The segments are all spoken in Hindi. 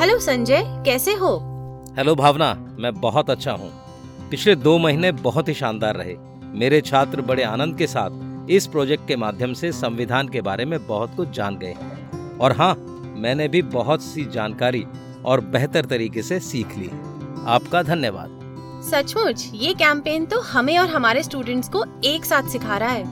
हेलो संजय कैसे हो? हेलो भावना मैं बहुत अच्छा हूँ। पिछले दो महीने बहुत ही शानदार रहे। मेरे छात्र बड़े आनंद के साथ इस प्रोजेक्ट के माध्यम से संविधान के बारे में बहुत कुछ जान गए और हाँ मैंने भी बहुत सी जानकारी और बेहतर तरीके से सीख ली आपका धन्यवाद। सचमुच ये कैंपेन तो हमें और हमारे स्टूडेंट्स को एक साथ सिखा रहा है।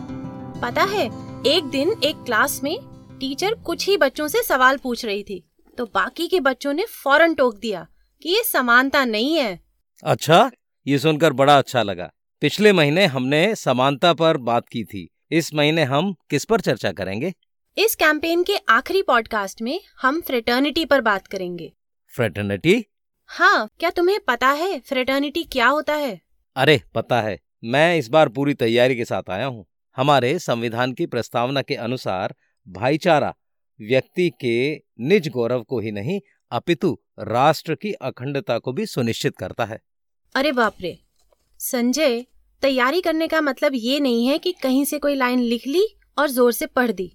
पता है एक दिन एक क्लास में टीचर कुछ ही बच्चों से सवाल पूछ रही थी। तो बाकी के बच्चों ने फ़ौरन टोक दिया कि ये समानता नहीं है। अच्छा ये सुनकर बड़ा अच्छा लगा। पिछले महीने हमने समानता पर बात की थी। इस महीने हम किस पर चर्चा करेंगे? इस कैंपेन के आखिरी पॉडकास्ट में हम फ्रेटर्निटी पर बात करेंगे। फ्रेटर्निटी? हाँ क्या तुम्हें पता है फ्रेटर्निटी क्या होता है? अरे पता है। मैं इस बार पूरी तैयारी के साथ आया हूँ। हमारे संविधान की प्रस्तावना के अनुसार भाईचारा व्यक्ति के निज गौरव को ही नहीं, अपितु राष्ट्र की अखंडता को भी सुनिश्चित करता है। अरे बाप रे! संजय, तैयारी करने का मतलब ये नहीं है कि कहीं से कोई लाइन लिख ली और ज़ोर से पढ़ दी।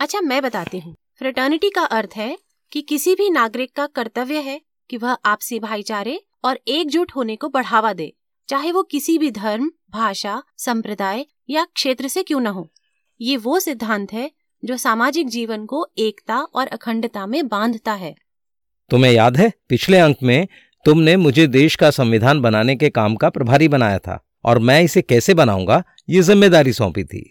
अच्छा मैं बताती हूँ। फ्रेटर्निटी का अर्थ है कि किसी भी नागरिक का कर्तव्य है कि वह आपसी भाईचारे और एकजुट होने को बढ़ावा दे, चाहे वो किसी भी धर्म, भाषा, संप्रदाय या क्षेत्र से क्यों न हो। ये वो सिद्धांत है जो सामाजिक जीवन को एकता और अखंडता में बांधता है। तुम्हें याद है पिछले अंक में तुमने मुझे देश का संविधान बनाने के काम का प्रभारी बनाया था और मैं इसे कैसे बनाऊँगा ये ज़िम्मेदारी सौंपी थी।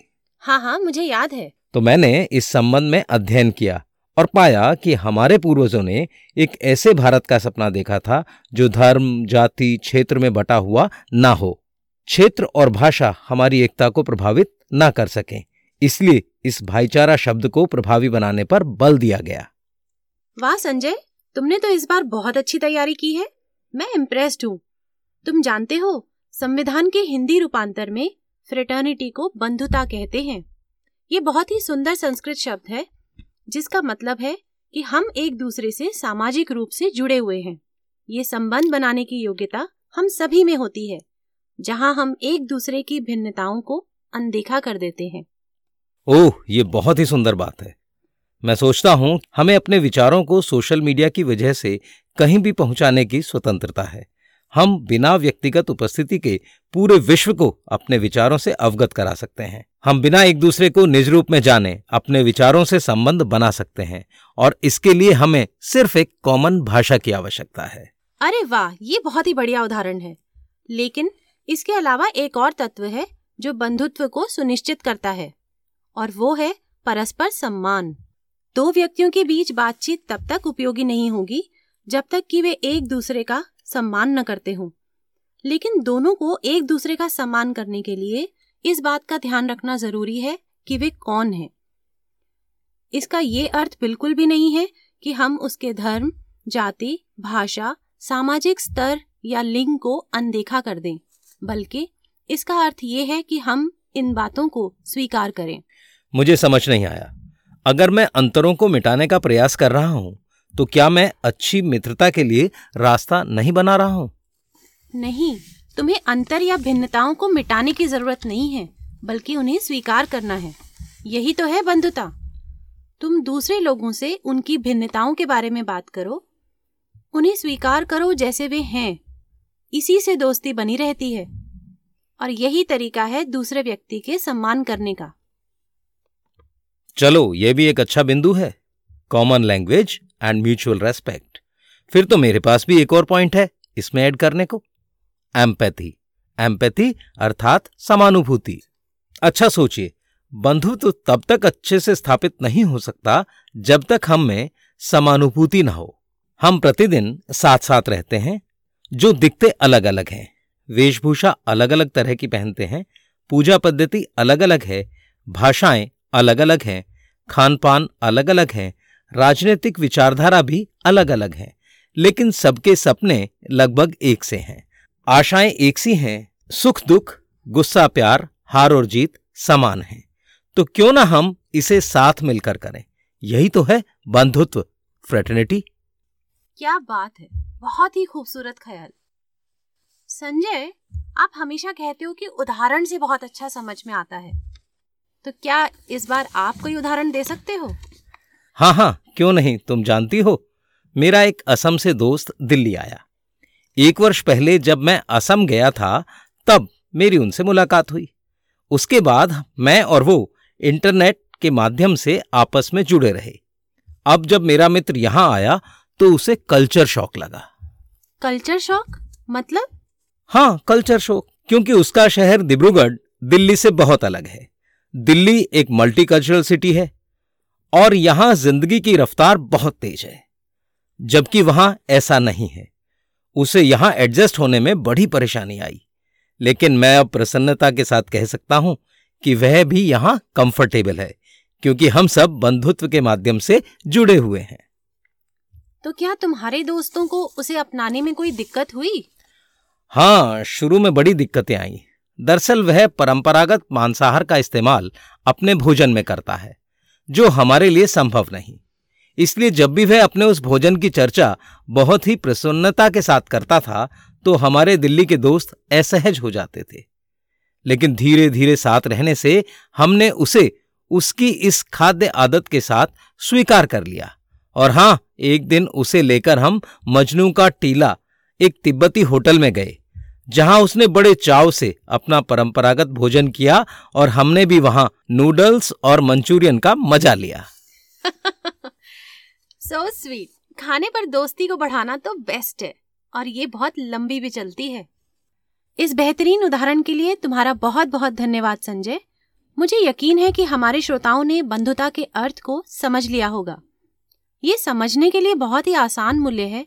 हाँ हाँ मुझे याद है। तो मैंने इस संबंध में अध्ययन किया और पाया कि हमारे पूर्वजों ने एक ऐसे भारत का सपना देखा था जो धर्म जाति क्षेत्र में बटा हुआ ना हो। क्षेत्र और भाषा हमारी एकता को प्रभावित ना कर सकें। इसलिए इस भाईचारा शब्द को प्रभावी बनाने पर बल दिया गया। वाह, संजय, तुमने तो इस बार बहुत अच्छी तैयारी की है। मैं इम्प्रेस्ड हूँ। तुम जानते हो, संविधान के हिंदी रूपांतर में फ्रेटर्निटी को बंधुता कहते हैं। ये बहुत ही सुंदर संस्कृत शब्द है, जिसका मतलब है कि हम एक दूसरे से सामाजिक रूप से जुड़े हुए हैं। ये संबंध बनाने की योग्यता हम सभी में होती है, जहाँ हम एक दूसरे की भिन्नताओं को अनदेखा कर देते हैं। ओह, ये बहुत ही सुंदर बात है। मैं सोचता हूँ, हमें अपने विचारों को सोशल मीडिया की वजह से कहीं भी पहुँचाने की स्वतंत्रता है। हम बिना व्यक्तिगत उपस्थिति के पूरे विश्व को अपने विचारों से अवगत करा सकते हैं। हम बिना एक दूसरे को निज रूप में जाने, अपने विचारों से संबंध बना सकते हैं और इसके लिए हमें सिर्फ़ एक कॉमन भाषा की आवश्यकता है। अरे वाह, ये बहुत ही बढ़िया उदाहरण है। लेकिन इसके अलावा एक और तत्व है जो बंधुत्व को सुनिश्चित करता है। और वो है परस्पर सम्मान। दो व्यक्तियों के बीच बातचीत तब तक उपयोगी नहीं होगी, जब तक कि वे एक दूसरे का सम्मान न करते हों। लेकिन दोनों को एक दूसरे का सम्मान करने के लिए इस बात का ध्यान रखना ज़रूरी है कि वे कौन है। इसका ये अर्थ बिल्कुल भी नहीं है कि हम उसके धर्म, जाति, भाषा, सामाजिक स्तर या लिंग को अनदेखा कर दें, बल्कि इसका अर्थ ये है कि हम इन बातों को स्वीकार करें। मुझे समझ नहीं आया। अगर मैं अंतरों को मिटाने का प्रयास कर रहा हूँ तो क्या मैं अच्छी मित्रता के लिए रास्ता नहीं बना रहा हूँ? नहीं, तुम्हें अंतर या भिन्नताओं को मिटाने की ज़रूरत नहीं है, बल्कि उन्हें स्वीकार करना है। यही तो है बंधुता। तुम दूसरे लोगों से उनकी भिन्नताओं के बारे में बात करो। उन्हें स्वीकार करो जैसे वे हैं। इसी से दोस्ती बनी रहती है। और यही तरीका है दूसरे व्यक्ति के सम्मान करने का। चलो, ये भी एक अच्छा बिंदु है। Common language and mutual respect फिर तो मेरे पास भी एक और पॉइंट है, इसमें ऐड करने को। एम्पैथी एम्पैथी अर्थात समानुभूति। अच्छा सोचिए, बंधु तो तब तक अच्छे से स्थापित नहीं हो सकता, जब तक हम में समानुभूति ना हो। हम प्रतिदिन साथ साथ रहते हैं, जो दिखते अलग अलग हैं। वेशभूषा अलग अलग तरह की पहनते हैं, पूजा पद्धति अलग अलग है, भाषाएँ अलग अलग हैं। खान पान अलग अलग हैं। राजनीतिक विचारधारा भी अलग अलग है। लेकिन सबके सपने लगभग एक से हैं। आशाएँ एक सी हैं। सुख, दुख, गुस्सा, प्यार, हार और जीत समान हैं। तो क्यों ना हम इसे साथ मिलकर करें? यही तो है बंधुत्व फ्रेटर्निटी क्या बात है। बहुत ही खूबसूरत ख्याल। संजय, आप हमेशा कहते हो कि उदाहरण से बहुत अच्छा समझ में आता है। तो क्या इस बार आप कोई उदाहरण दे सकते हो? हाँ हाँ क्यों नहीं? तुम जानती हो मेरा एक असम से दोस्त दिल्ली आया। एक वर्ष पहले जब मैं असम गया था तब मेरी उनसे मुलाकात हुई। उसके बाद मैं और वो इंटरनेट के माध्यम से आपस में जुड़े रहे। अब जब मेरा मित्र यहाँ आया तो उसे कल्चर शॉक लगा। Culture shock? मतलब? हाँ कल्चर शॉक क्योंकि उसका शहर डिब्रूगढ़ दिल्ली से बहुत अलग है। दिल्ली एक मल्टीकल्चरल सिटी है और यहाँ ज़िंदगी की रफ्तार बहुत तेज है जबकि वहाँ ऐसा नहीं है। उसे यहाँ एडजस्ट होने में बड़ी परेशानी आई लेकिन मैं अब प्रसन्नता के साथ कह सकता हूँ कि वह भी यहाँ कंफर्टेबल है क्योंकि हम सब बंधुत्व के माध्यम से जुड़े हुए हैं। तो क्या तुम्हारे दोस्तों को उसे अपनाने में कोई दिक्कत हुई? हाँ शुरू में बड़ी दिक्कतें आई। दरअसल वह परंपरागत मांसाहार का इस्तेमाल अपने भोजन में करता है, जो हमारे लिए संभव नहीं। इसलिए जब भी वह अपने उस भोजन की चर्चा बहुत ही प्रसन्नता के साथ करता था तो हमारे दिल्ली के दोस्त असहज हो जाते थे। लेकिन धीरे धीरे साथ रहने से हमने उसे उसकी इस खाद्य आदत के साथ स्वीकार कर लिया। और हाँ, एक दिन उसे लेकर हम मजनू का टीला एक तिब्बती होटल में गए। जहाँ उसने बड़े चाव से अपना परंपरागत भोजन किया और हमने भी वहाँ नूडल्स और मंचूरियन का मज़ा लिया। सो so खाने पर दोस्ती को बढ़ाना तो बेस्ट है, और ये बहुत लंबी भी चलती है। इस बेहतरीन उदाहरण के लिए तुम्हारा बहुत बहुत धन्यवाद, संजय। मुझे यकीन है कि हमारे श्रोताओं ने बंधुता के अर्थ को समझ लिया होगा। ये समझने के लिए बहुत ही आसान मूल्य है,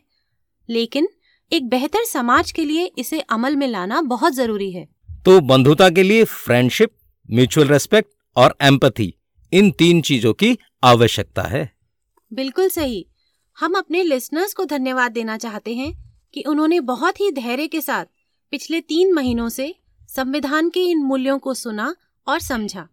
लेकिन एक बेहतर समाज के लिए इसे अमल में लाना बहुत ज़रूरी है। तो बंधुता के लिए फ्रेंडशिप म्यूचुअल रेस्पेक्ट और एम्पथी इन तीन चीज़ों की आवश्यकता है। बिल्कुल सही। हम अपने लिसनर्स को धन्यवाद देना चाहते हैं कि उन्होंने बहुत ही धैर्य के साथ पिछले तीन महीनों से संविधान के इन मूल्यों को सुना और समझा।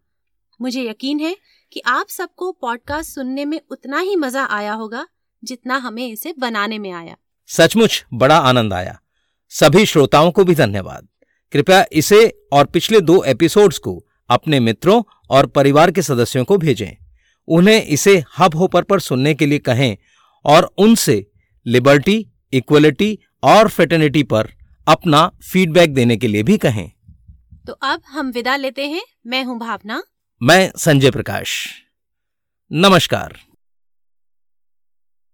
मुझे यकीन है कि आप सबको पॉडकास्ट सुनने में उतना ही मज़ा आया होगा जितना हमें इसे बनाने में आया। सचमुच बड़ा आनंद आया। सभी श्रोताओं को भी धन्यवाद। कृपया इसे और पिछले दो एपिसोड्स को अपने मित्रों और परिवार के सदस्यों को भेजें। उन्हें इसे हब होपर पर सुनने के लिए कहें और उनसे लिबर्टी इक्वलिटी और फेटर्निटी पर अपना फीडबैक देने के लिए भी कहें। तो अब हम विदा लेते हैं। मैं हूँ भावना। मैं संजय प्रकाश। नमस्कार।